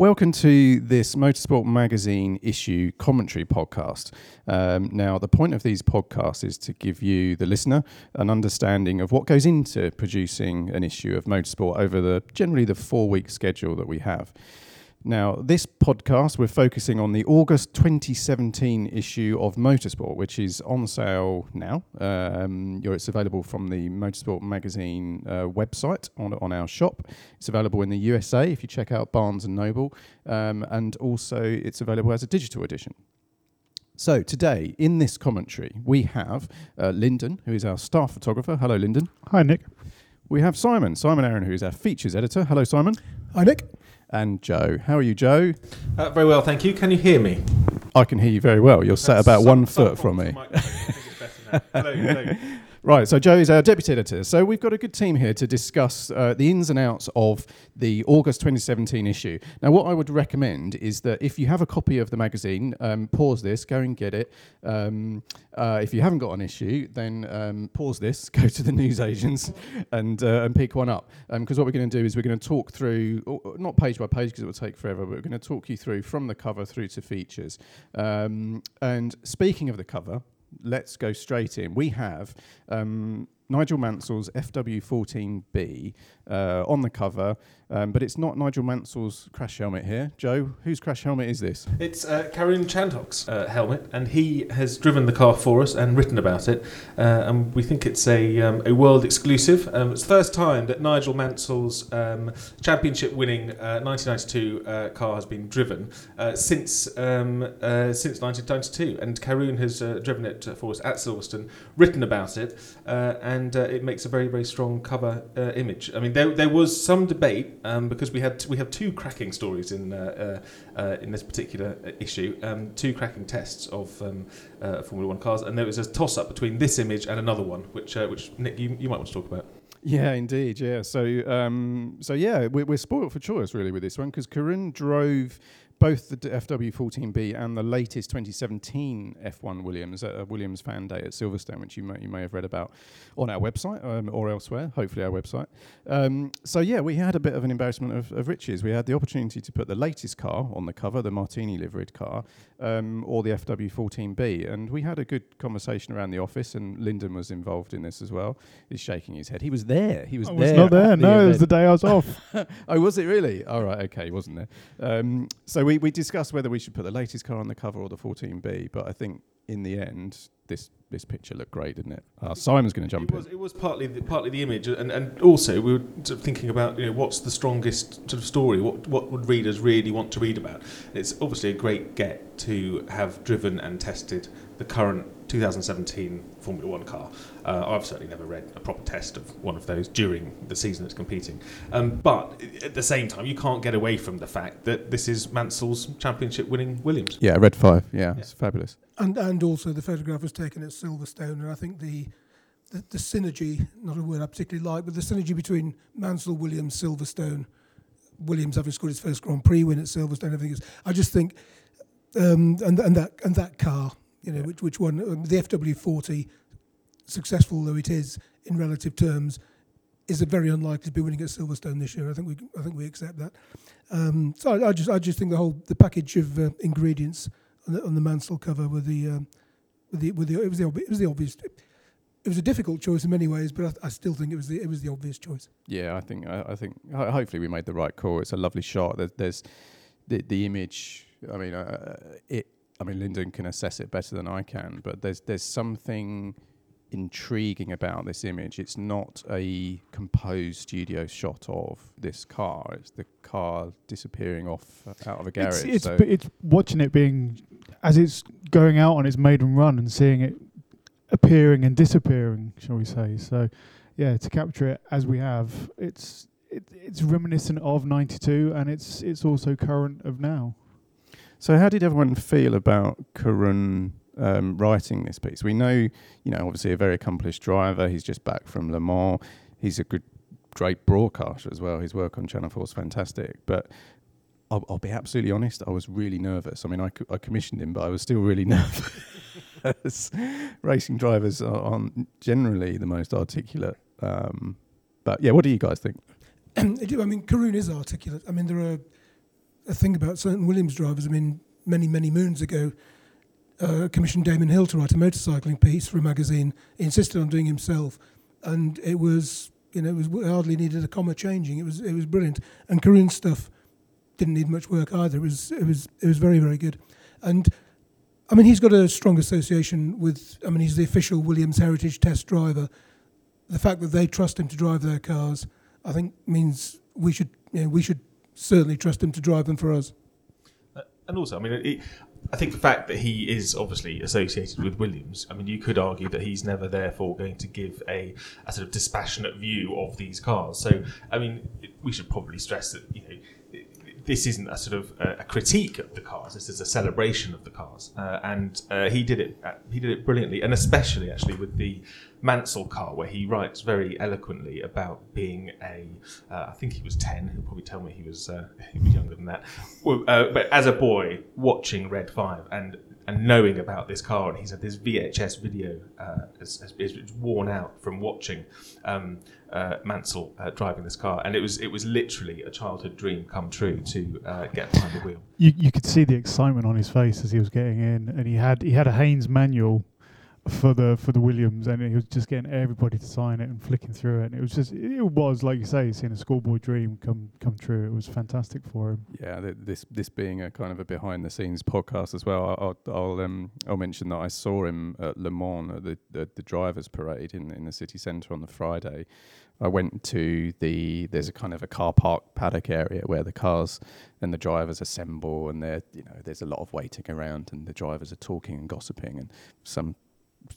Welcome to this Motorsport Magazine issue commentary podcast. Um, now, the point of these podcasts is to give you, the listener, an understanding of what goes into producing an issue of Motorsport over the generally the four week schedule that we have. Now, this podcast, we're focusing on the August 2017 issue of Motorsport, which is on sale now. Um, it's available from the Motorsport Magazine uh, website on, on our shop. It's available in the USA if you check out Barnes and Noble, um, and also it's available as a digital edition. So, today in this commentary, we have uh, Lyndon, who is our staff photographer. Hello, Lyndon. Hi, Nick. We have Simon, Simon Arron, who is our features editor. Hello, Simon. Hi, Nick and Joe. How are you, Joe? Uh, very well, thank you. Can you hear me? I can hear you very well. You're sat about one foot from me. hello, hello. Right, so Joe is our deputy editor. So we've got a good team here to discuss uh, the ins and outs of the August 2017 issue. Now, what I would recommend is that if you have a copy of the magazine, um, pause this, go and get it. Um, uh, if you haven't got an issue, then um, pause this, go to the newsagents, and uh, and pick one up. Because um, what we're going to do is we're going to talk through, not page by page because it will take forever, but we're going to talk you through from the cover through to features. Um, and speaking of the cover let's go straight in. We have um, Nigel Mansell's FW14B uh, on the cover, um, but it's not Nigel Mansell's crash helmet here. Joe, whose crash helmet is this? It's uh, Karun Chandhok's uh, helmet, and he has driven the car for us and written about it. Uh, and we think it's a, um, a world exclusive. Um, it's the first time that Nigel Mansell's um, championship winning 1992 uh, uh, car has been driven since, um, since 1992. And Karun has driven it for us at Silverstone, written about it, and and uh, it makes a very very strong cover uh, image. I mean, there, there was some debate um, because we had t- we have two cracking stories in uh, uh, uh in this particular uh, issue, um, two cracking tests of um, Formula One cars, and there was a toss up between this image and another one, which which Nick you, you might want to talk about. Yeah, indeed. Yeah. So, um, so yeah, we're, we're spoiled for choice really with this one because Karun drove both the FW14B and the latest 2017 F1 Williams at a Williams Fan Day at Silverstone, which you may, you may have read about on our website um, or elsewhere, hopefully our website. Um, so yeah, we had a bit of an embarrassment of, of, riches. We had the opportunity to put the latest car on the cover, the Martini liveried car, um, or the FW14B, and we had a good conversation around the office. And Lyndon was involved in this as well. He's shaking his head. He was there. He was I there. Was not there. No, it was the day I was off. oh, was it really? All right. Okay, he wasn't there. Um, so we, we discussed whether we should put the latest car on the cover or the 14B, but I think in the end, this this picture looked great, didn't it? Uh, Simon's going to jump it was, in. It was partly the, partly the image, and, and also we were sort of thinking about you know what's the strongest sort of story. What what would readers really want to read about? It's obviously a great get to have driven and tested the current 2017 Formula One car. Uh, I've certainly never read a proper test of one of those during the season it's competing. Um, but at the same time, you can't get away from the fact that this is Mansell's championship winning Williams. Yeah, Red 5. Yeah, yeah. it's fabulous. And, and also the photograph was taken at Silverstone, and I think the, the, the synergy, not a word I particularly like, but the synergy between Mansell, Williams, Silverstone, Williams having scored his first Grand Prix win at Silverstone, everything is. I just think, um, and and that and that car you know, which, which one, um, the FW40, successful though it is in relative terms, is very unlikely to be winning at Silverstone this year. I think we, I think we accept that. Um, so I, I, just, I just think the whole, the package of uh, ingredients on the, on the Mansell cover with the, um, with the, with the, it was the, it was the obvious. It was a difficult choice in many ways, but I, I, still think it was the, it was the obvious choice. Yeah, I think, I, I think, hopefully we made the right call. It's a lovely shot. There's, there's the, the image. I mean, uh, it I mean, Lyndon can assess it better than I can, but there's there's something intriguing about this image. It's not a composed studio shot of this car. It's the car disappearing off uh, out of a garage. It's, it's, so it's watching it being as it's going out on its maiden run and seeing it appearing and disappearing, shall we say? So, yeah, to capture it as we have, it's it, it's reminiscent of '92 and it's it's also current of now. So, how did everyone feel about Karun um, writing this piece? We know, you know, obviously a very accomplished driver. He's just back from Le Mans. He's a good, great broadcaster as well. His work on Channel 4 is fantastic. But I'll, I'll, be absolutely honest, I was really nervous. I mean, I, I commissioned him, but I was still really nervous. Racing drivers are, aren't generally the most articulate. Um, but yeah, what do you guys think? I mean, Karun is articulate. I mean, there are a thing about certain Williams drivers. I mean, many many moons ago, uh, commissioned Damon Hill to write a motorcycling piece for a magazine. He insisted on doing himself, and it was you know it was hardly needed a comma changing. It was it was brilliant. And Karun's stuff didn't need much work either. It was it was it was very very good, and. I mean, he's got a strong association with. I mean, he's the official Williams Heritage Test driver. The fact that they trust him to drive their cars, I think, means we should. You know, we should certainly trust him to drive them for us. Uh, and also, I mean, it, I think the fact that he is obviously associated with Williams, I mean, you could argue that he's never therefore going to give a, a sort of dispassionate view of these cars. So, I mean, we should probably stress that you know this isn't a sort of a, a critique of the cars. This is a celebration of the cars, uh, and uh, he did it. Uh, he did it brilliantly, and especially actually with the Mansell car, where he writes very eloquently about being a. Uh, I think he was ten. He'll probably tell me he was uh, he was younger than that. Well, uh, but as a boy, watching Red Five and and knowing about this car, and he said this VHS video uh, worn out from watching um, uh, Mansell uh, driving this car, and it was it was literally a childhood dream come true to uh, get behind the wheel. You you could see the excitement on his face as he was getting in, and he had he had a Haynes manual for the for the Williams, and he was just getting everybody to sign it and flicking through it. And it was just it was like you say, seeing a schoolboy dream come come true. It was fantastic for him. Yeah, th- this this being a kind of a behind the scenes podcast as well. I'll I'll, um, I'll mention that I saw him at Le Mans at the the, the drivers' parade in in the city centre on the Friday. I went to the there's a kind of a car park paddock area where the cars and the drivers assemble and there you know there's a lot of waiting around and the drivers are talking and gossiping and some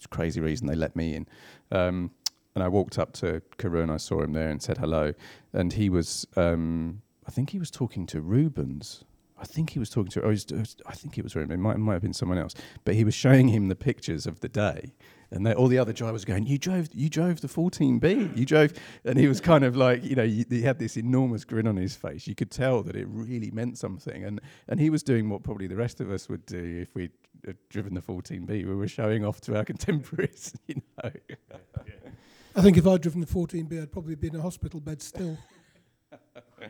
crazy reason they let me in. Um, and I walked up to Karun, I saw him there and said hello. And he was, um, I think he was talking to Rubens. I think he was talking to, oh, was, uh, I think it was Rubens, it might, it might have been someone else. But he was showing him the pictures of the day. And they, all the other drivers going, you drove, you drove the 14B, you drove, and he was kind of like, you know, he had this enormous grin on his face. You could tell that it really meant something, and and he was doing what probably the rest of us would do if we had uh, driven the 14B. We were showing off to our contemporaries, you know. I think if I'd driven the 14B, I'd probably be in a hospital bed still.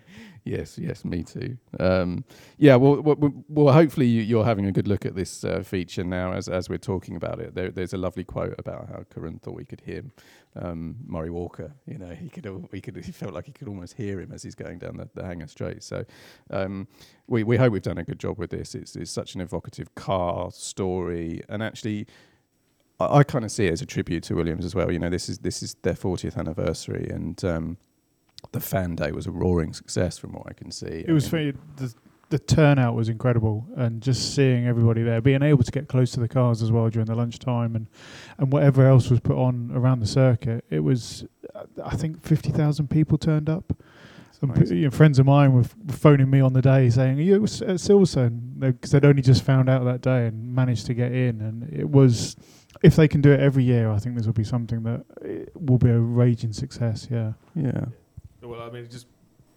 yes, yes, me too. Um, yeah, well, well, well hopefully you, are having a good look at this uh, feature now as as we're talking about it. There, there's a lovely quote about how Karun thought we could hear um, Murray Walker. You know, he could he could he felt like he could almost hear him as he's going down the, the hangar straight. So um, we we hope we've done a good job with this. It's it's such an evocative car story, and actually. I, I kind of see it as a tribute to Williams as well. You know, this is this is their 40th anniversary, and um, the fan day was a roaring success from what I can see. It was funny. The, the turnout was incredible, and just seeing everybody there, being able to get close to the cars as well during the lunchtime, and and whatever else was put on around the circuit, it was, I think, fifty thousand people turned up. P- you know, friends of mine were, phoning me on the day saying, "Are you at Silverstone?" Because they'd only just found out that day and managed to get in, and it was. If they can do it every year, I think this will be something that eh, will be a raging success. Yeah. Yeah. Well, I mean, just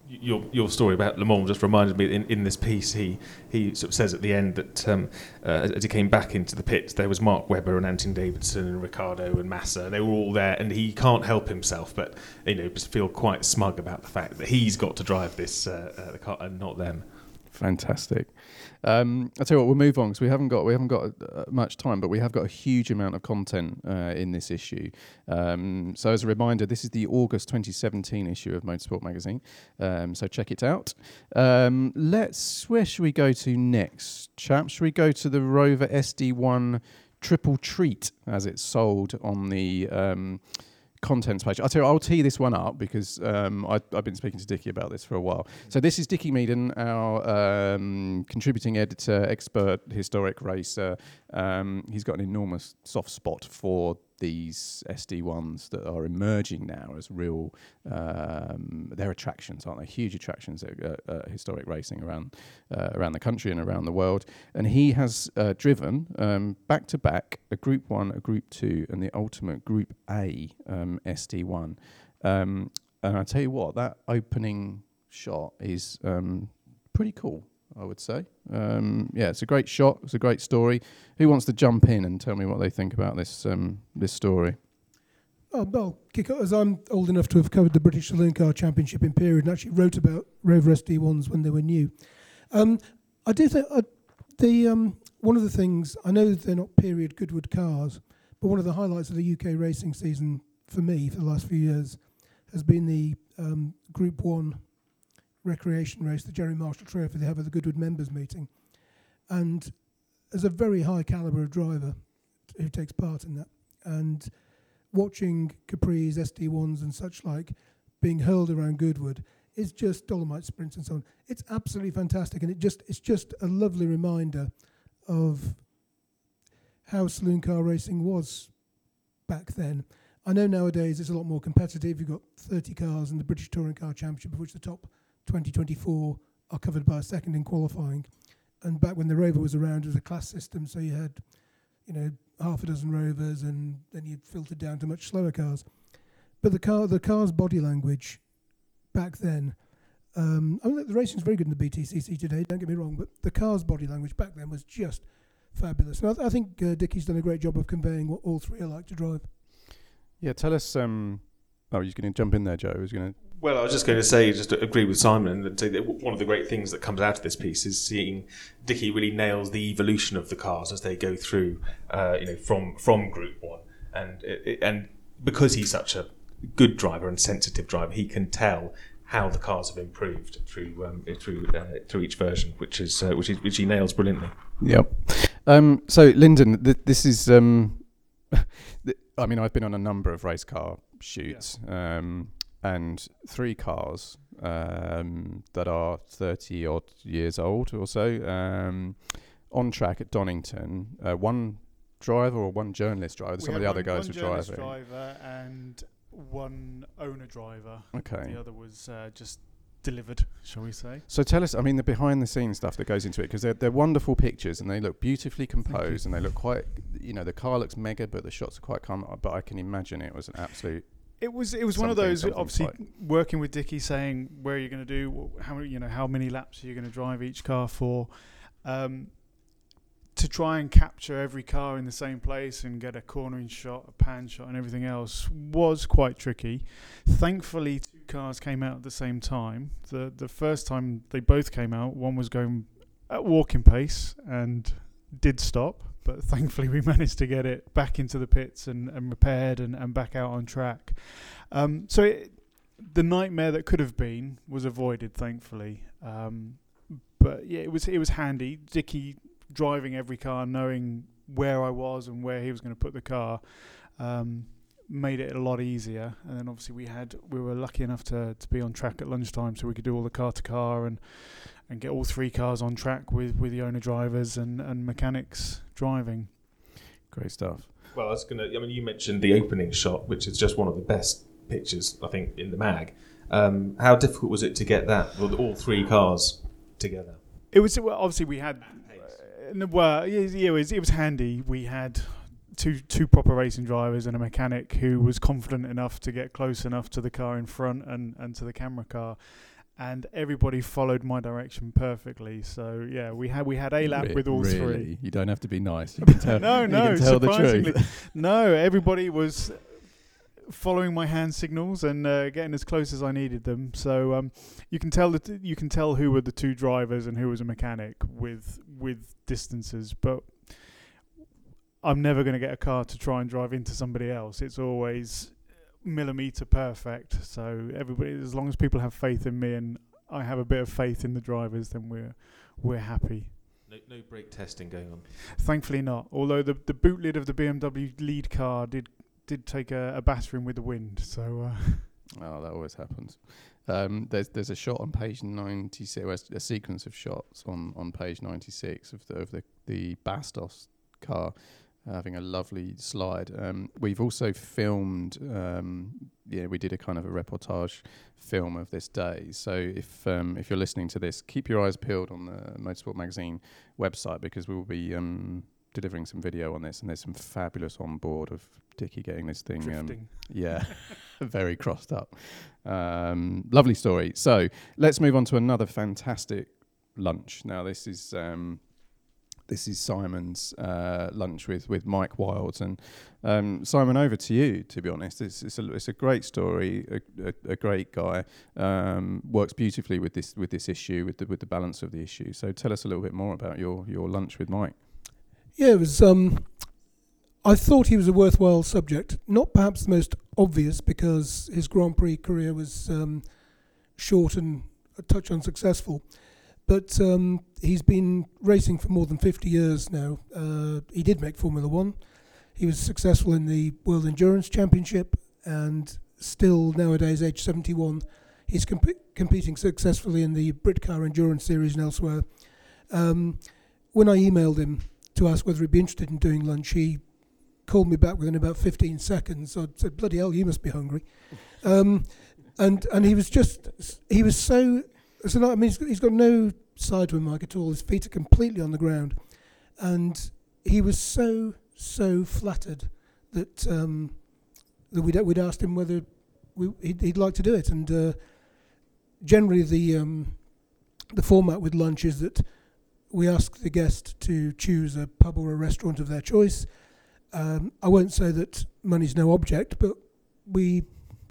your your story about Le Mans just reminded me in, in this piece he he sort of says at the end that um, uh, as he came back into the pits there was Mark Webber and Anton Davidson and Ricciardo and Massa they were all there and he can't help himself but you know just feel quite smug about the fact that he's got to drive this uh, uh, car and not them. Fantastic. Um, I tell you what, we'll move on because we haven't got we haven't got uh, much time, but we have got a huge amount of content uh, in this issue. Um, so as a reminder, this is the August 2017 issue of Motorsport magazine. Um, so check it out. Um, let's where should we go to next, chaps? Should we go to the Rover SD1 Triple Treat as it's sold on the um, contents page. I'll tell you, I'll tee this one up because um, I, have been speaking to Dickie about this for a while. So this is Dickie Meaden, our um, contributing editor, expert, historic racer. Um, he's got an enormous soft spot for these SD1s that are emerging now as real, um, they're attractions, aren't they? Huge attractions at historic racing around uh, around the country and around the world. And he has uh, driven um, back to back a Group One, a Group Two, and the ultimate Group A um, SD1. Um, and I tell you what, that opening shot is um, pretty cool. I would say. Um, yeah, it's a great shot. It's a great story. Who wants to jump in and tell me what they think about this um, this story? Oh, I'll kick as I'm old enough to have covered the British Saloon Car Championship in period and actually wrote about Rover SD1s when they were new. Um, I do think uh, the um, one of the things I know they're not period Goodwood cars, but one of the highlights of the UK racing season for me for the last few years has been the um, Group One recreation race, the Gerry Marshall Trophy they have at the Goodwood members meeting, and there's a very high caliber of driver who takes part in that, and watching Capris, SD1s, and such like being hurled around Goodwood is just Dolomite sprints and so on. It's absolutely fantastic, and it just it's just a lovely reminder of how saloon car racing was back then. I know nowadays it's a lot more competitive. You've got 30 cars in the British Touring Car Championship, of which the top 20, 24 are covered by a second in qualifying. And back when the Rover was around, it was a class system, so you had, you know, half a dozen Rovers, and then you filtered down to much slower cars. But the car, the car's body language back then, um, I mean, the racing's very good in the BTCC today. Don't get me wrong, but the car's body language back then was just fabulous. And I, th- I think uh, Dickie's done a great job of conveying what all three are like to drive. Yeah, tell us. Um, oh, you're going to jump in there, Joe. He's going to? Well, I was just going to say, just to agree with Simon, and say that one of the great things that comes out of this piece is seeing Dickie really nails the evolution of the cars as they go through, uh, you know, from from Group One, and and because he's such a good driver and sensitive driver, he can tell how the cars have improved through um, through uh, through each version, which is uh, which is which he nails brilliantly. Yep. Um, so, Lyndon, th- this is. Um, th- I mean, I've been on a number of race car shoots, um, and three cars um, that are thirty odd years old or so um, on track at Donington. Uh, one driver or one journalist driver. Some of the other guys were driving. driver and one owner driver. Okay. The other was uh, just delivered, shall we say? So tell us, I mean, the behind the scenes stuff that goes into it, because they're, they're wonderful pictures and they look beautifully composed and they look quite, you know, the car looks mega, but the shots are quite calm. But I can imagine it was an absolute. It was it was one of those obviously quite- working with Dickie saying where are you going to do how many you know how many laps are you going to drive each car for? Um, to try and capture every car in the same place and get a cornering shot a pan shot and everything else was quite tricky. Thankfully two cars came out at the same time. The the first time they both came out one was going at walking pace and did stop but thankfully we managed to get it back into the pits and, and repaired and, and back out on track. Um, so it, the nightmare that could have been was avoided, thankfully. Um, but yeah, it was it was handy. Dickie driving every car, knowing where I was and where he was going to put the car, um, made it a lot easier. And then obviously we had we were lucky enough to to be on track at lunchtime, so we could do all the car to car and and get all three cars on track with with the owner drivers and and mechanics driving. Great stuff. Well, I was going to. I mean, you mentioned the opening shot, which is just one of the best pictures I think in the mag. Um, how difficult was it to get that with all three cars together? It was well, obviously we had. Uh, well, yeah, yeah, it was it was handy. We had two two proper racing drivers and a mechanic who was confident enough to get close enough to the car in front and and to the camera car. And everybody followed my direction perfectly. So yeah, we had we had a lap Re- with all really? three. You don't have to be nice. You can tell, no, you no, can tell the surprisingly, truth. no. Everybody was following my hand signals and uh, getting as close as I needed them. So um, you can tell that you can tell who were the two drivers and who was a mechanic with with distances. But I'm never going to get a car to try and drive into somebody else. It's always millimeter perfect. So everybody, as long as people have faith in me and I have a bit of faith in the drivers, then we're we're happy. No, no brake testing going on. Thankfully not. Although the the boot lid of the BMW lead car did did take a, a battering with the wind. So uh, Oh, that always happens. Um, there's there's a shot on page 96, well, a sequence of shots on, on page 96 of the of the, the Bastos car having a lovely slide. Um, we've also filmed, um, yeah, we did a kind of a reportage film of this day. So if um, if you're listening to this, keep your eyes peeled on the Motorsport Magazine website because we will be um, delivering some video on this, and there's some fabulous on board of Dickie getting this thing. Um, yeah, very crossed up. Um, lovely story. So let's move on to another fantastic lunch. Now, this is um, this is Simon's uh, lunch with, with Mike Wilds. And um, Simon, over to you, to be honest. It's, it's, a, it's a great story, a, a, a great guy, um, works beautifully with this, with this issue, with the, with the balance of the issue. So tell us a little bit more about your, your lunch with Mike. Yeah, it was. Um, I thought he was a worthwhile subject. Not perhaps the most obvious because his Grand Prix career was um, short and a touch unsuccessful. But um, he's been racing for more than 50 years now. Uh, he did make Formula One. He was successful in the World Endurance Championship and still nowadays, age 71, he's comp- competing successfully in the Britcar Endurance Series and elsewhere. Um, when I emailed him to ask whether he'd be interested in doing lunch, he called me back within about 15 seconds. I said, "Bloody hell, you must be hungry," um, and and he was just he was so so. I mean, he's got, he's got no side to him, Mike, at all. His feet are completely on the ground, and he was so so flattered that um, that we'd we'd asked him whether we, he'd, he'd like to do it, and uh, generally the um, the format with lunch is that we ask the guest to choose a pub or a restaurant of their choice. Um, I won't say that money's no object, but we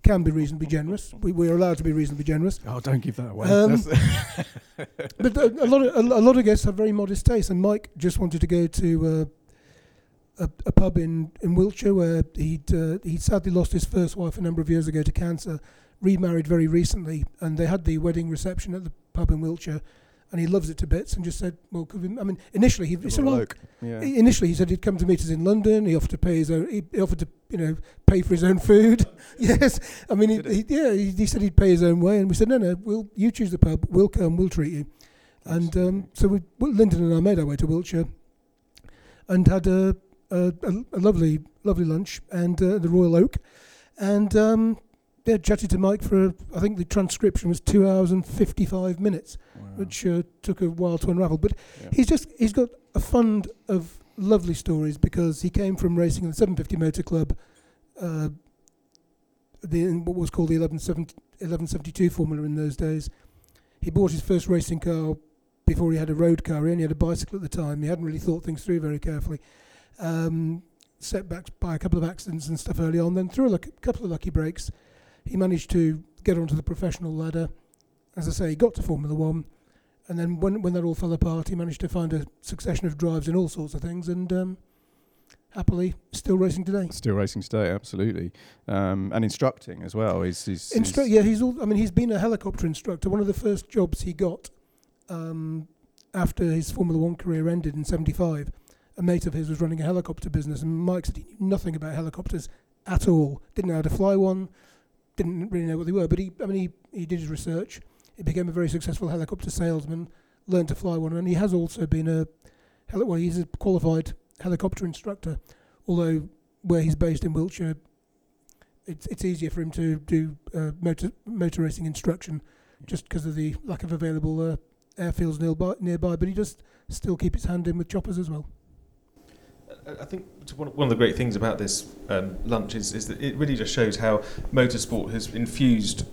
can be reasonably generous. We, we're allowed to be reasonably generous. Oh, don't give that away. Um, But a, a lot of a, a lot of guests have very modest tastes, and Mike just wanted to go to uh, a, a pub in, in Wiltshire where he'd uh, he sadly lost his first wife a number of years ago to cancer, remarried very recently, and they had the wedding reception at the pub in Wiltshire, and he loves it to bits, and just said, "Well, could we?" I mean, initially he, he said, yeah. Initially, he said he'd come to meet us in London. He offered to pay his own. He offered to, you know, pay for his own food. yes, I mean, he, he? yeah, he, he said he'd pay his own way, and we said, no, no, we'll you choose the pub, we'll come, we'll treat you. And um, so we, well, Lyndon and I made our way to Wiltshire, and had a a, a, a lovely lovely lunch and uh, the Royal Oak, and um, yeah, chatted to Mike for I think the transcription was two hours and fifty five minutes Wow. which uh, took a while to unravel. But Yeah. he's just he's got a fund of lovely stories because he came from racing in the 750 Motor Club, uh, the in what was called the 1170 1172 Formula in those days. He bought his first racing car before he had a road car. He only had a bicycle at the time. He hadn't really thought things through very carefully. Um, setbacks by a couple of accidents and stuff early on. Then through a luck- couple of lucky breaks, he managed to get onto the professional ladder. As I say, he got to Formula One, and then when when that all fell apart, he managed to find a succession of drives in all sorts of things, and um, happily still racing today. Still racing today, absolutely, um, and instructing as well. He's, he's, Instru- yeah, he's all. I mean, he's been a helicopter instructor. One of the first jobs he got um, after his Formula One career ended in '75. A mate of his was running a helicopter business, and Mike said he knew nothing about helicopters at all. Didn't know how to fly one. Didn't really know what they were. But he, I mean, he, he did his research. He became a very successful helicopter salesman. Learned to fly one, and he has also been a heli- well. He's a qualified helicopter instructor. Although where he's based in Wiltshire, it's it's easier for him to do uh, motor motor racing instruction, just because of the lack of available uh, airfields nearby. Nearby, but he does still keep his hand in with choppers as well. I- think one one of the great things about this um, lunch is, is that it really just shows how motorsport has infused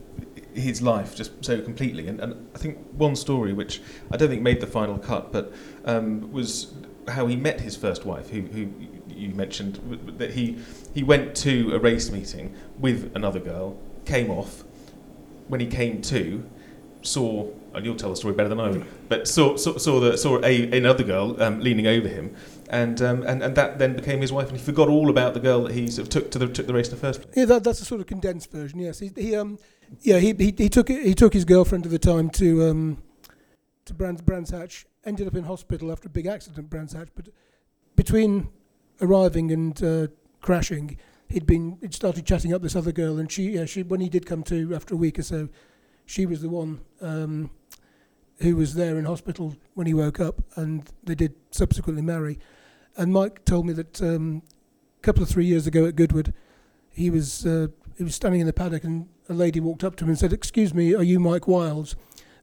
his life just so completely. And, and I think one story, which I don't think made the final cut, but um, was how he met his first wife, who, who you mentioned, that he, he went to a race meeting with another girl, came off. When he came to, saw, and you'll tell the story better than I will, but saw, saw, saw, the, saw a, another girl um, leaning over him and, um, and and that then became his wife, and he forgot all about the girl that he sort of took to the took the race in the first place. Yeah, that, that's a sort of condensed version. Yes, he, he um, yeah, he, he he took he took his girlfriend at the time to um, to Brands Brands Hatch. Ended up in hospital after a big accident Brands Hatch. But between arriving and uh, crashing, he'd been he'd started chatting up this other girl, and she yeah she when he did come to after a week or so, she was the one um, who was there in hospital when he woke up, and they did subsequently marry. And Mike told me that um, a couple of three years ago at Goodwood, he was uh, he was standing in the paddock, and a lady walked up to him and said, "Excuse me, are you Mike Wilds?"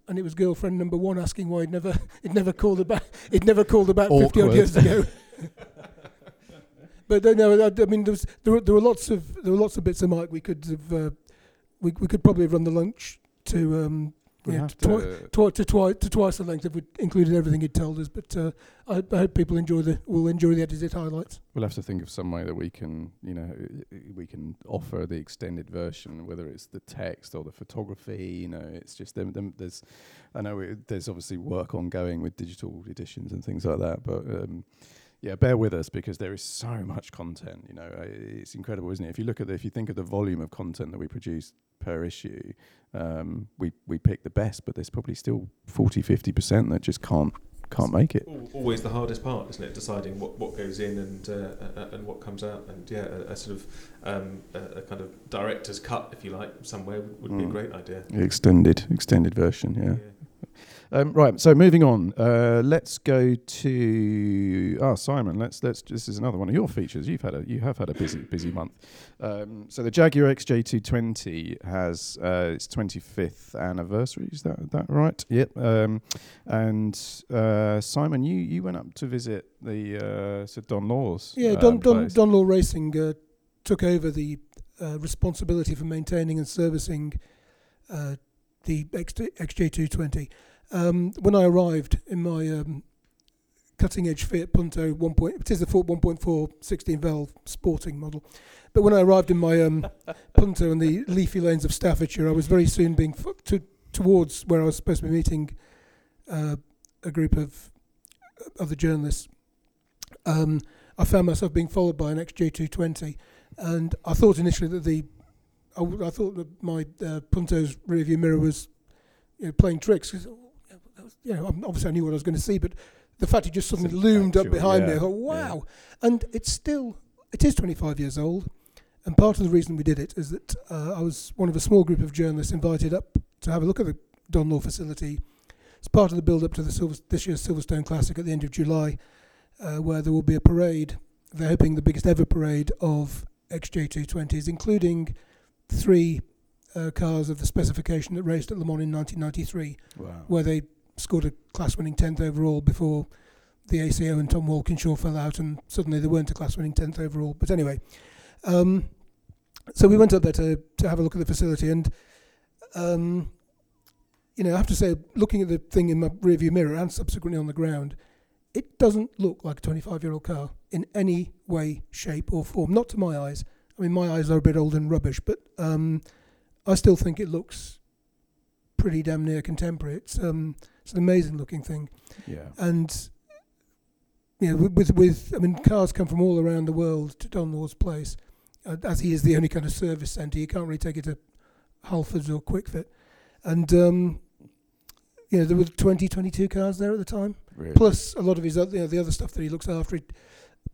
And it was girlfriend number one asking why he'd never he'd never called her back he'd never called her back fifty odd years ago. but uh, no, I, I mean there was there were, there were lots of there were lots of bits of Mike we could have uh, we we could probably have run the lunch to um, We'll Yeah, twi- to- twi- to, twi- to twice the length if we included everything he'd told us. But uh, I, I hope people enjoy the will enjoy the edited highlights. We'll have to think of some way that we can, you know, we can offer the extended version, whether it's the text or the photography. You know, it's just them. them there's, I know it, there's obviously work ongoing with digital editions and things like that, but um, yeah, bear with us because there is so much content. You know, uh, it's incredible, isn't it? If you look at the, if you think of the volume of content that we produce per issue, um, we we pick the best, but there's probably still 40, 50 percent that just can't can't make it. Always the hardest part, isn't it? Deciding what, what goes in and uh, uh, and what comes out, and yeah, a, a sort of um, a, kind of director's cut, if you like, somewhere would, would be a Mm. great idea. Extended extended version, yeah. Um, right, so moving on, uh, let's go to ah Simon. Let's let's. This is another one of your features. You've had a you have had a busy busy month. Um, so the Jaguar XJ220 has uh, its 25th anniversary. Is that that right? Yep. Um, and uh, Simon, you you went up to visit the uh, Sir Don Law's. Yeah, um, Don, Don. Don Law Racing uh, took over the uh, responsibility for maintaining and servicing uh, the XJ, XJ220. Um, when I arrived in my um, cutting edge Fiat Punto 1. Point, it is a Ford 1.4 16 valve sporting model. But when I arrived in my um, Punto in the leafy lanes of Staffordshire, I was very soon being fo- to, towards where I was supposed to be meeting uh, a group of other journalists. Um, I found myself being followed by an XJ220, and I thought initially that the I, w- I thought that my uh, Punto's rearview mirror was you know, playing tricks. You know, obviously I knew what I was going to see, but the fact it just suddenly loomed up actual, behind me, I thought, wow! And it's still it is 25 years old, and part of the reason we did it is that uh, I was one of a small group of journalists invited up to have a look at the Don Law facility. It's part of the build up to the Silver, this year's Silverstone Classic at the end of July, uh, where there will be a parade. They're hoping the biggest ever parade of XJ220s, including three uh, cars of the specification that raced at Le Mans in 1993, Wow. where they scored a class-winning 10th overall before the ACO and Tom Walkinshaw fell out, and suddenly they weren't a class-winning 10th overall. But anyway, um, so we went up there to to have a look at the facility, and um, you know, I have to say, looking at the thing in my rearview mirror and subsequently on the ground, it doesn't look like a 25-year-old car in any way, shape, or form. Not to my eyes. I mean, my eyes are a bit old and rubbish, but um, I still think it looks pretty damn near contemporary. It's um, it's an amazing looking thing, Yeah. and you know, with, with with I mean, cars come from all around the world to Don Law's place, uh, as he is the only kind of service centre. You can't really take it to Halfords or Kwik Fit, and um, you know there were 20, 22 cars there at the time. Really. Plus a lot of his other, you know, the other stuff that he looks after. It,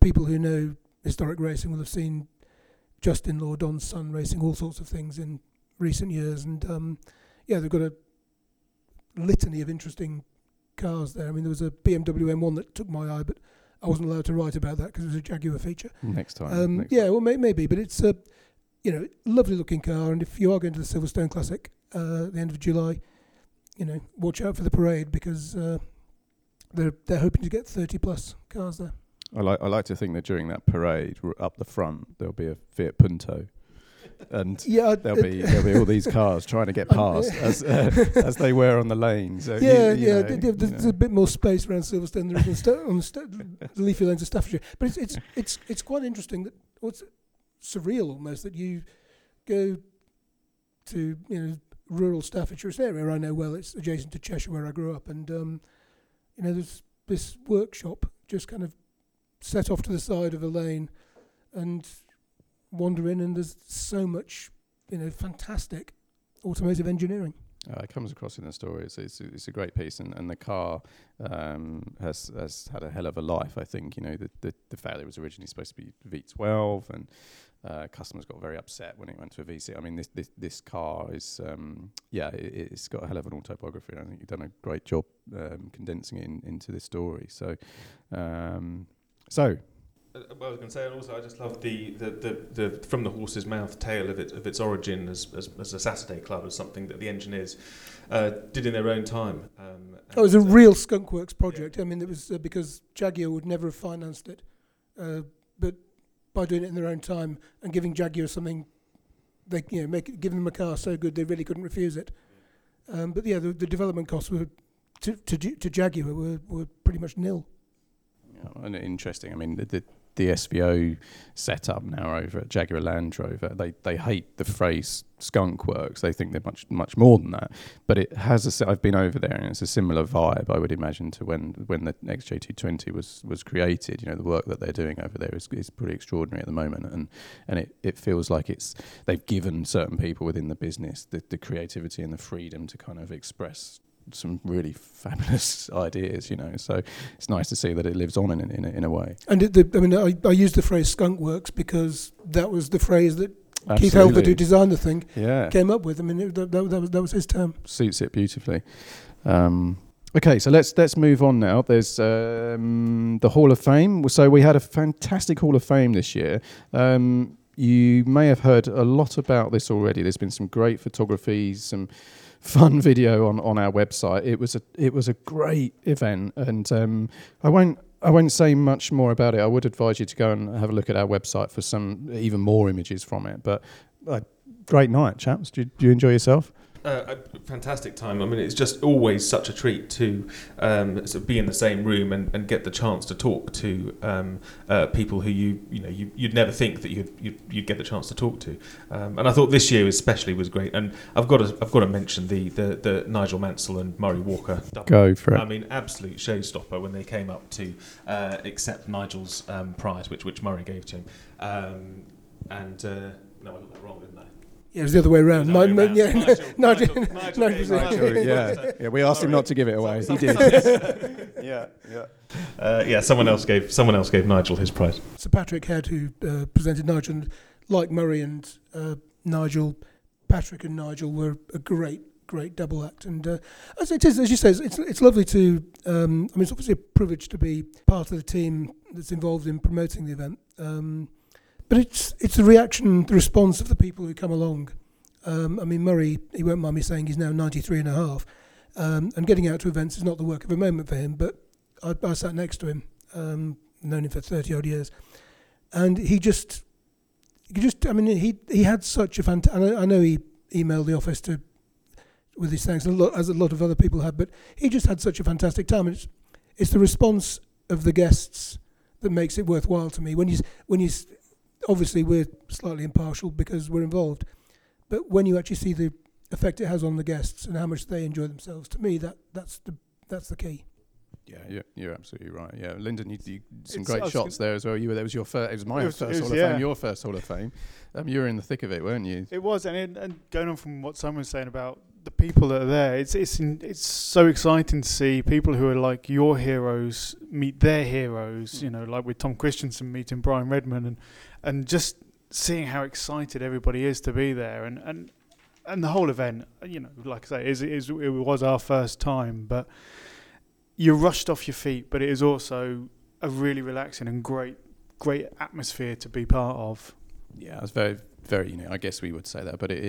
people who know historic racing will have seen Justin Law, Don's son, racing all sorts of things in recent years, and um, yeah, they've got a litany of interesting cars there. I mean, there was a BMW M1 that took my eye, but I wasn't allowed to write about that because it was a Jaguar feature. next time. Um, next yeah, well, may, maybe, but it's a you know lovely looking car, and if you are going to the Silverstone Classic uh, at the end of July, you know, watch out for the parade because uh, they're they're hoping to get 30 plus cars there. I like I like to think that during that parade, r- up the front, there'll be a Fiat Punto, and Yeah, there'll be there'll be all these cars trying to get past as uh, as they were on the lane. So yeah, you yeah. know, th- th- you there's a bit more space around Silverstone than on, the, leafy lanes of Staffordshire. But it's it's it's it's quite interesting that what's surreal almost that you go to you know rural Staffordshire, it's area I know well. It's adjacent to Cheshire where I grew up, and um, you know there's this workshop just kind of set off to the side of a lane, and wander in, and there's so much you know fantastic automotive engineering. Uh, it comes across in the story. It's, it's, it's a great piece, and, and the car um, has has had a hell of a life. I think you know the the, the it was originally supposed to be V12, and uh, customers got very upset when it went to a V6. I mean, this this, this car is um, yeah, it, it's got a hell of an autobiography. I think you've done a great job um, condensing it in, into this story. So, um, so I was going to say, and also I just love the, the, the, the from the horse's mouth tale of it of its origin as, as, as a Saturday club as something that the engineers uh, did in their own time. Um, Oh, it was a uh, real skunkworks project. I mean, it was uh, because Jaguar would never have financed it, uh, but by doing it in their own time and giving Jaguar something, they you know make it, giving them a car so good they really couldn't refuse it. Um, but yeah, the, the development costs were to, to, to Jaguar were, were pretty much nil. Yeah, and interesting. I mean, the, the the SVO setup now over at Jaguar Land Rover. They they hate the phrase skunk works. They think they're much much more than that. But it has a. I've been over there, and it's a similar vibe. I would imagine to when when the XJ220 was was created. You know, the work that they're doing over there is is pretty extraordinary at the moment, and and it, it feels like it's they've given certain people within the business the, the creativity and the freedom to kind of express some really fabulous ideas, you know. So it's nice to see that it lives on in in, in a way. And it, the, I mean, I, I use the phrase "skunk works" because that was the phrase that Absolutely. Keith Helfet, who designed the thing, yeah. came up with. I mean, it, that, that, that, was that was his term. Suits it beautifully. Um, okay, so let's let's move on now. There's um, the Hall of Fame. So we had a fantastic Hall of Fame this year. Um, you may have heard a lot about this already. There's been some great photography, some fun video on, on our website. It was a it was a great event, and um, I won't I won't say much more about it. I would advise you to go and have a look at our website for some even more images from it. But uh, great night, chaps. Did, did you enjoy yourself? Uh, a fantastic time. I mean, it's just always such a treat to um, sort of be in the same room and, and get the chance to talk to um, uh, people who you you know you, would never think that you'd, you'd, you'd get the chance to talk to. Um, and I thought this year especially was great. And I've got to I've got to mention the the, the Nigel Mansell and Murray Walker. Double. Go for it. I mean, absolute showstopper when they came up to uh, accept Nigel's um, prize, which which Murray gave to him. Um, and uh, no, I got that wrong? Yeah, it was the other way around. My, my, yeah, Nigel, Nigel, Nigel, yeah, yeah. We asked him not to give it away. He did. yeah, yeah. Uh, yeah, someone else gave someone else gave Nigel his prize. Sir Patrick Head, who uh, presented Nigel, like Murray and uh, Nigel, Patrick and Nigel were a great, great double act. And uh, as it is, as you say, it's it's lovely to. Um, I mean, it's obviously a privilege to be part of the team that's involved in promoting the event. Um, but it's it's the reaction, the response of the people who come along. Um, I mean, Murray, he won't mind me saying he's now 93 and a half. Um, and getting out to events is not the work of a moment for him, but I, I sat next to him, um, known him for 30 odd years. And he just, he just, I mean, he he had such a fantastic, I, I know he emailed the office to with his thanks, a lot, as a lot of other people have, but he just had such a fantastic time. It's, it's the response of the guests that makes it worthwhile to me. When you, when you, obviously we're slightly impartial because we're involved, but when you actually see the effect it has on the guests and how much they enjoy themselves, to me that that's the that's the key. Yeah, you're, you're absolutely right. Yeah, Lyndon, you, you some it's, great shots there as well. You were there was your first. It was my it was, first was, Hall of yeah. Fame. Your first Hall of Fame. Um, you were in the thick of it, weren't you? It was, and it, and going on from what someone was saying about the people that are there, it's it's in, it's so exciting to see people who are like your heroes meet their heroes. You know, like with Tom Kristensen meeting Brian Redman, and and just seeing how excited everybody is to be there, and and and the whole event, you know, like I say, is is it was our first time, but you're rushed off your feet, but it is also a really relaxing and great great atmosphere to be part of. Yeah, it's very very you know I guess we would say that, but it,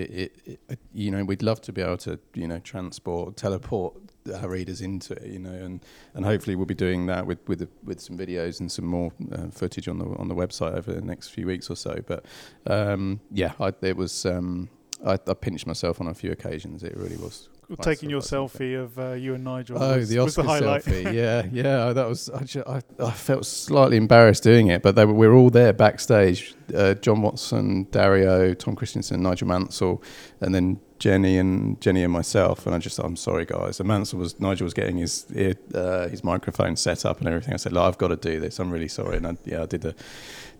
it, it, you know we'd love to be able to you know transport teleport our readers into it, you know, and, and hopefully we'll be doing that with with with some videos and some more uh, footage on the on the website over the next few weeks or so. But um, yeah, I, it was um, I, I pinched myself on a few occasions. It really was taking your selfie of uh, you and Nigel. Oh, was, the Oscar the selfie. yeah, yeah. That was. I, just, I, I, felt slightly embarrassed doing it, but they were, we were all there backstage. Uh, John Watson, Dario, Tom Kristensen, Nigel Mansell, and then Jenny and Jenny and myself, and I just, I'm sorry, guys. And Mansell was Nigel was getting his ear, uh, his microphone set up and everything. I said, I've got to do this. I'm really sorry, and I, yeah, I did the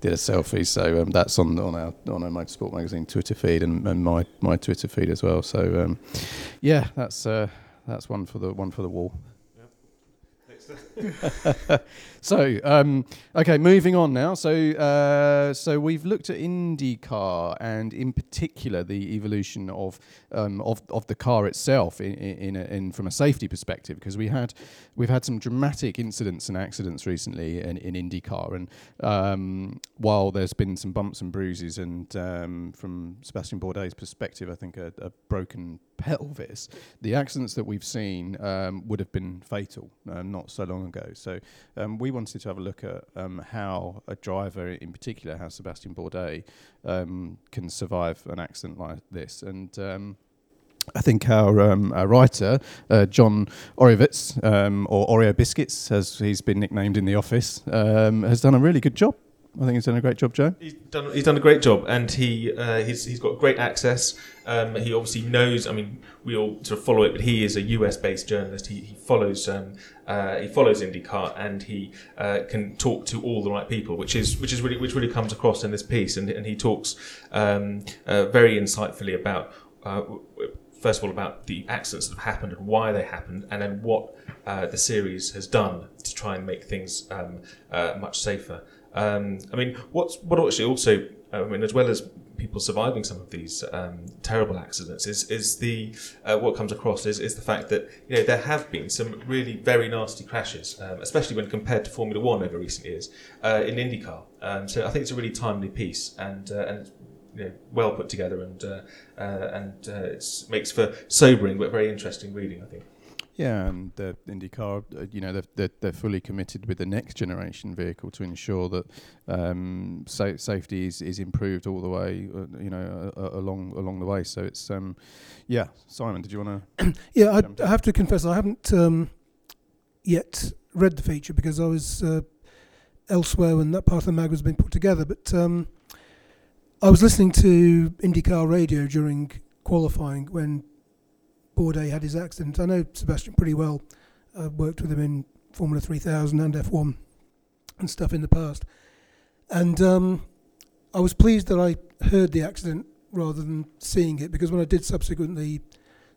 did a selfie. So um, that's on on our on our Motorsport magazine Twitter feed and, and my my Twitter feed as well. So um, yeah, that's uh, that's one for the one for the wall. so, um, okay, moving on now. So, uh, so we've looked at IndyCar and, in particular, the evolution of um, of, of the car itself in, in, a, in, from a safety perspective, because we had we've had some dramatic incidents and accidents recently in, in IndyCar, and um, while there's been some bumps and bruises, and um, from Sébastien Bourdais' perspective, I think a, a broken pelvis, the accidents that we've seen um, would have been fatal uh, not so long ago. So um, we wanted to have a look at um, how a driver, in particular, how Sébastien Bourdais um, can survive an accident like this. And um, I think our, um, our writer, uh, John Oreovicz, um, or Oreo Biscuits, as he's been nicknamed in the office, um, has done a really good job. I think he's done a great job, Joe. He's done, he's done a great job, and he uh, he's, he's got great access. Um, he obviously knows. I mean, we all sort of follow it, but he is a US based journalist. He, he follows um, uh, he follows IndyCar, and he uh, can talk to all the right people, which is which is really which really comes across in this piece. And, and he talks um, uh, very insightfully about. Uh, first of all, about the accidents that have happened and why they happened, and then what uh, the series has done to try and make things um, uh, much safer. Um, I mean, what's what actually also, I mean, as well as people surviving some of these um, terrible accidents, is is the uh, what comes across is, is the fact that you know there have been some really very nasty crashes, um, especially when compared to Formula One over recent years uh, in IndyCar. Um, so I think it's a really timely piece and uh, and. You know, well put together and uh, uh, and it makes for sobering but very interesting reading. I think. Yeah, and the IndyCar, uh, you know, they're, they're, they're, fully committed with the next generation vehicle to ensure that um, sa- safety is, is improved all the way, uh, you know, uh, along along the way. So it's, um, yeah. Simon, did you want to? yeah, I, I, have to confess, I haven't um, yet read the feature because I was uh, elsewhere when that part of the mag was being put together. But um, I was listening to IndyCar radio during qualifying when Bourdais had his accident. I know Sébastien pretty well. I've worked with him in Formula 3000 and F1 and stuff in the past. And um, I was pleased that I heard the accident rather than seeing it because when I did subsequently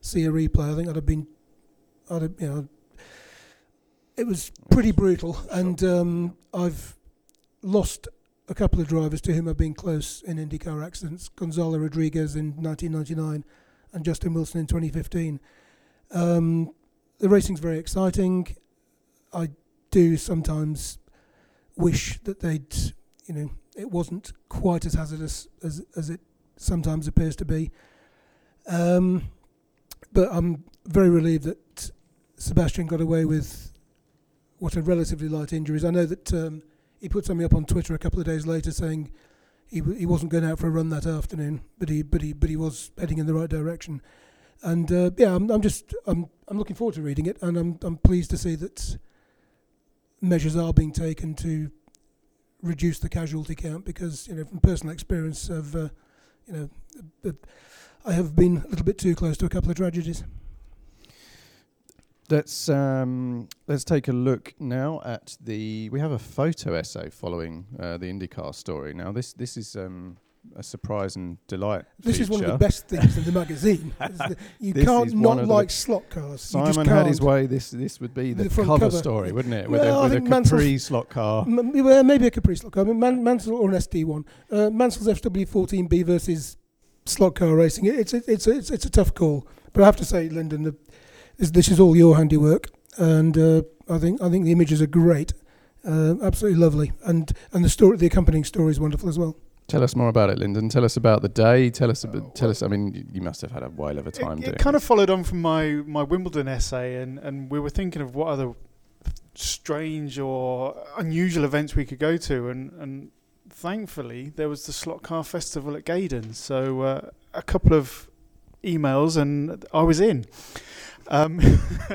see a replay, I think I'd have been, I'd have, you know, it was pretty brutal. And um, I've lost a couple of drivers to whom I've been close in IndyCar accidents. Gonzalo Rodriguez in 1999 and Justin Wilson in 2015. Um, the racing's very exciting. I do sometimes wish that they'd, you know, it wasn't quite as hazardous as as it sometimes appears to be. Um, but I'm very relieved that Sébastien got away with what are relatively light injuries. I know that um, he put something up on Twitter a couple of days later saying he he wasn't going out for a run that afternoon, but he but he but he was heading in the right direction. And uh, yeah, I'm, I'm just I'm I'm looking forward to reading it, and I'm I'm pleased to see that measures are being taken to reduce the casualty count because you know from personal experience of uh, you know I have been a little bit too close to a couple of tragedies. Let's um, let's take a look now at the. We have a photo essay following uh, the IndyCar story. Now this this is um, a surprise and delight. This feature. is one of the best things in the magazine. The, you this can't not like slot cars. Simon had his way. This this would be the, the cover, cover, story, wouldn't it? With well, a, with a Capri Mansell's slot car. M- well, maybe a Capri slot car. I mean, Man- Mansell or an SD one. Uh, Mansell's FW14B versus slot car racing. It, it's, it's, it's, it's a tough call. But I have to say, Lyndon, the this, this is all your handiwork, and uh, I think I think the images are great, uh, absolutely lovely, and and the story, the accompanying story is wonderful as well. Tell us more about it, Lyndon. Tell us about the day. Tell us. About, tell us. I mean, you must have had a while of a time it, doing. It kind of followed on from my my Wimbledon essay, and and we were thinking of what other strange or unusual events we could go to, and and thankfully there was the Slot Car Festival at Gaydon. So uh, a couple of emails, and I was in. Um,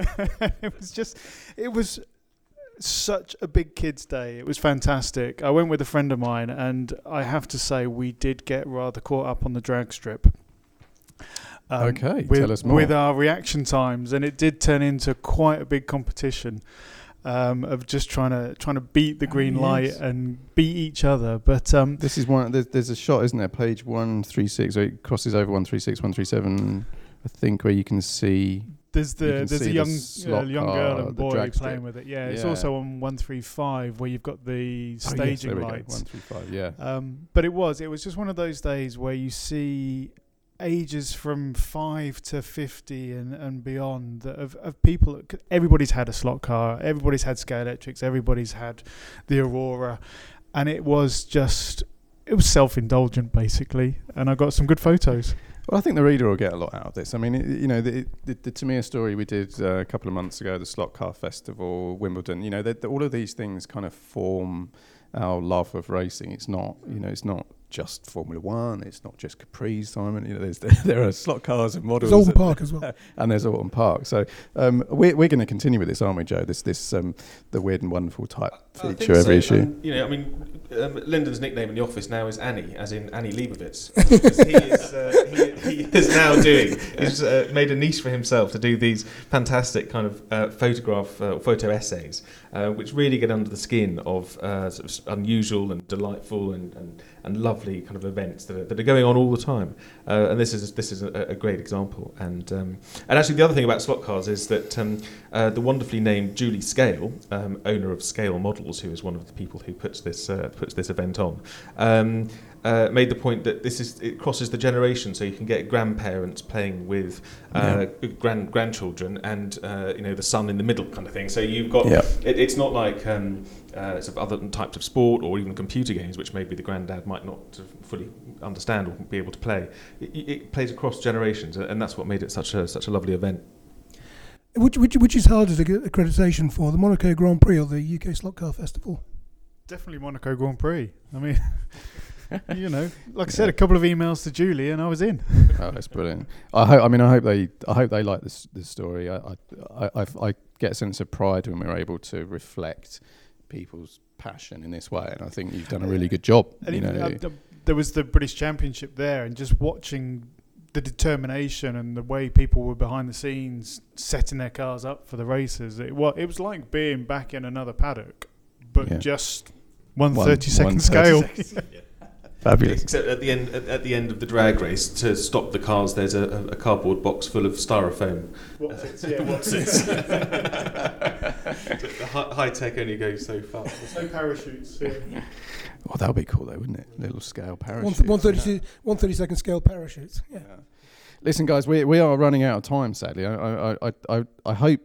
it was just, it was such a big kids' day. It was fantastic. I went with a friend of mine, and I have to say, we did get rather caught up on the drag strip. Um, okay, with, tell us more. With our reaction times, and it did turn into quite a big competition. Um, of just trying to trying to beat the green oh, light and beat each other. But um, this is one. There's, there's, a shot, isn't there? Page one three six. It crosses over one three six, one three seven. I think where you can see there's the there's a young uh, young girl and boy playing with it. Yeah, it's yeah. also on one three five where you've got the staging oh, yes, lights. One three five, yeah. Um, but it was it was just one of those days where you see ages from five to fifty and, and beyond of, of people. Everybody's had a slot car. Everybody's had Scalextrics. Everybody's had the Aurora, and it was just it was self indulgent basically. And I got some good photos. Well, I think the reader will get a lot out of this. I mean, it, you know, the, the, the Tamiya story we did uh, a couple of months ago, the Slot Car Festival, Wimbledon. You know, all of these things kind of form our love of racing. It's not, you know, it's not just Formula One. It's not just Capris, Simon. You know, there's there are slot cars and models. There's Oldham and- Park as well. and there's Oulton Park. So um, we're, we're going to continue with this, aren't we, Joe? This this um, the weird and wonderful type feature every so. issue. And, you know, I mean, um, Lyndon's nickname in the office now is Annie, as in Annie Leibovitz, because he is uh, he, he is now doing. He's uh, made a niche for himself to do these fantastic kind of uh, photograph uh, photo essays, uh, which really get under the skin of uh, sort of unusual and delightful and, and, and lovely kind of events that are, that are going on all the time. Uh, and this is this is a, a great example. And um, and actually, the other thing about slot cars is that um, uh, the wonderfully named Julie Scale, um, owner of Scale Models, who is one of the people who puts this uh, puts this event on, um, uh, made the point that this is it crosses the generation, so you can get grandparents playing with uh, grand grandchildren, and uh, you know the son in the middle kind of thing. So you've got Yeah. it, it's not like um, uh, sort of other types of sport or even computer games, which maybe the granddad might not sort of fully understand or be able to play. It, it plays across generations, and that's what made it such a such a lovely event. Which, which, which is harder to get accreditation for, the Monaco Grand Prix or the UK Slot Car Festival? Definitely Monaco Grand Prix. I mean, you know, like I said, a couple of emails to Julie and I was in. oh, that's brilliant. I hope. I mean, I hope they. I hope they like this this story. I I, I, I, I get a sense of pride when we're able to reflect people's passion in this way, and I think you've done a really good job. And you know, uh, th- there was the British Championship there, and just watching the determination and the way people were behind the scenes setting their cars up for the races. It was it was like being back in another paddock, but Yeah. just one One- thirty second one scale. 30 fabulous. Except at the end, at, at the end of the drag race, to stop the cars, there's a, a, a cardboard box full of styrofoam. What's it? Yeah, What's it? high tech only goes so far. There's no parachutes. Yeah. Well, that would be cool, though, wouldn't it? Little scale One, parachute. th- 132 130 second scale parachutes. Yeah. Listen, guys, we we are running out of time. Sadly, I I I I, I hope.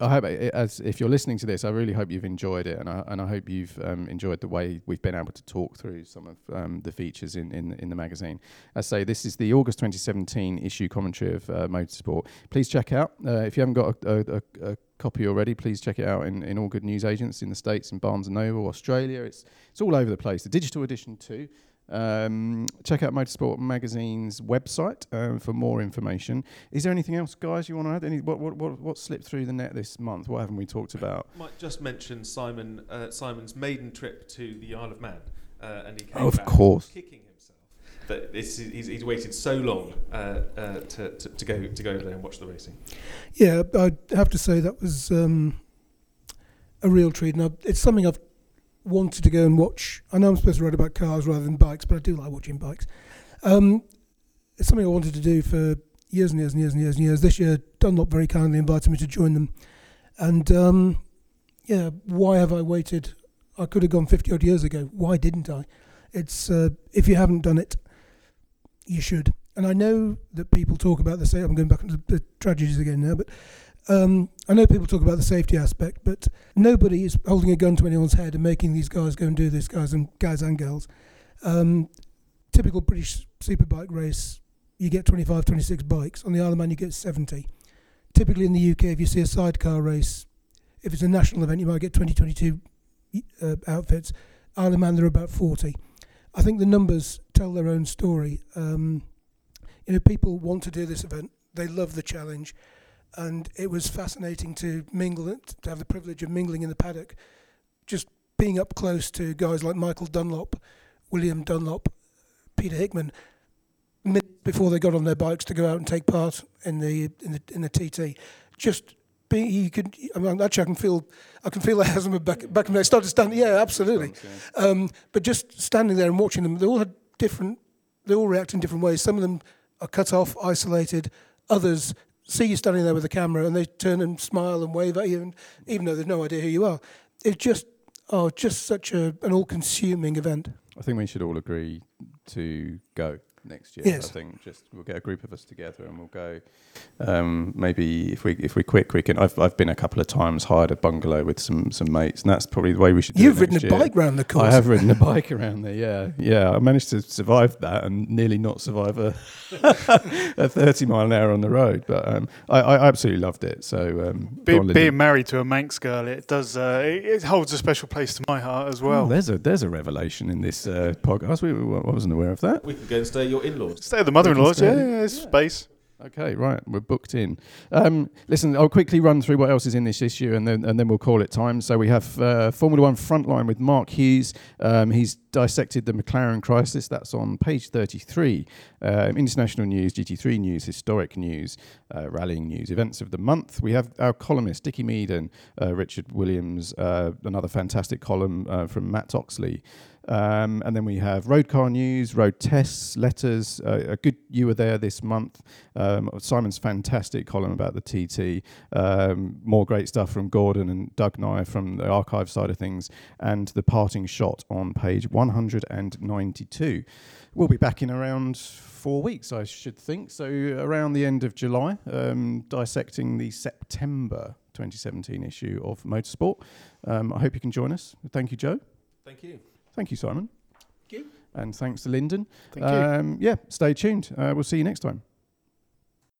I hope, as if you're listening to this, I really hope you've enjoyed it, and I and I hope you've um, enjoyed the way we've been able to talk through some of um, the features in, in in the magazine. I say this is the August 2017 issue commentary of uh, Motorsport. Please check out uh, if you haven't got a, a, a, copy already. Please check it out in, in all good news agents in the states and Barnes and Noble, Australia. It's it's all over the place. The digital edition too. Um, check out Motorsport Magazine's website uh, for more information. Is there anything else, guys, you want to add? Any what, what what what slipped through the net this month? What haven't we talked about? Might just mention Simon uh, Simon's maiden trip to the Isle of Man, uh, and he came Oh, of back course. kicking himself. That this is, he's, he's waited so long uh, uh, to, to, to go to go over there and watch the racing. Yeah, I'd have to say that was um, a real treat. And I've, it's something I've wanted to go and watch. I know I'm supposed to write about cars rather than bikes, but I do like watching bikes. Um, it's something I wanted to do for years and years and years and years and years. This year, Dunlop very kindly invited me to join them. And um, yeah, why have I waited? I could have gone 50 odd years ago. Why didn't I? It's uh, if you haven't done it, you should. And I know that people talk about the safety. I'm going back into the tragedies again now, but um, I know people talk about the safety aspect, but nobody is holding a gun to anyone's head and making these guys go and do this, guys and guys and girls. Um, typical British superbike race, you get 25, 26 bikes. On the Isle of Man, you get 70. Typically in the UK, if you see a sidecar race, if it's a national event, you might get 20, 22 uh, outfits. Isle of Man, there are about 40. I think the numbers tell their own story. Um, you know, people want to do this event. They love the challenge, and it was fascinating to mingle, to have the privilege of mingling in the paddock, just being up close to guys like Michael Dunlop, William Dunlop, Peter Hickman, before they got on their bikes to go out and take part in the in the in the TT. Just being, you could. I mean, actually, I can feel, I can feel the hairs on my back. Back when they started standing. Yeah, absolutely. Um, but just standing there and watching them, they all had different. They all react in different ways. Some of them are cut off, isolated. Others see you standing there with a camera and they turn and smile and wave at you, and even though they've no idea who you are. It's just, oh, just such a, an all-consuming event. I think we should all agree to go next year. Yes. I think just we'll get a group of us together and we'll go. Um, maybe if we if we're quick, we can. I've I've been a couple of times hired a bungalow with some some mates, and that's probably the way we should. do You've it ridden next a year. bike round the course. I have ridden a bike around there. Yeah, yeah. I managed to survive that and nearly not survive a, a thirty mile an hour on the road. But um, I, I absolutely loved it. So um, Be, on, being married to a Manx girl, it does. Uh, it, it holds a special place to my heart as Oh, well. there's a there's a revelation in this uh, podcast. We, we, I wasn't aware of that. We can go and stay at your in-laws. Stay at the mother-in-law's. Yeah, stay. yeah, there's space. Okay, right, we're booked in. Um, listen, I'll quickly run through what else is in this issue, and then and then we'll call it time. So we have uh, Formula One Frontline with Mark Hughes. Um, he's dissected the McLaren crisis. That's on page thirty-three. Um, international news, GT3 news, historic news, uh, rallying news, events of the month. We have our columnist Dickie Meaden uh, Richard Williams. Uh, another fantastic column uh, from Mat Oxley. Um, and then we have road car news, road tests, letters. Uh, a good you were there this month. Um, Simon's fantastic column about the TT. Um, more great stuff from Gordon and Doug Nye from the archive side of things, and the parting shot on page 192. We'll be back in around four weeks, I should think. So around the end of July, um, dissecting the September 2017 issue of Motorsport. Um, I hope you can join us. Thank you, Joe. Thank you. Thank you, Simon. Thank you. And thanks to Lyndon. Thank you. Um, yeah, stay tuned. Uh, we'll see you next time.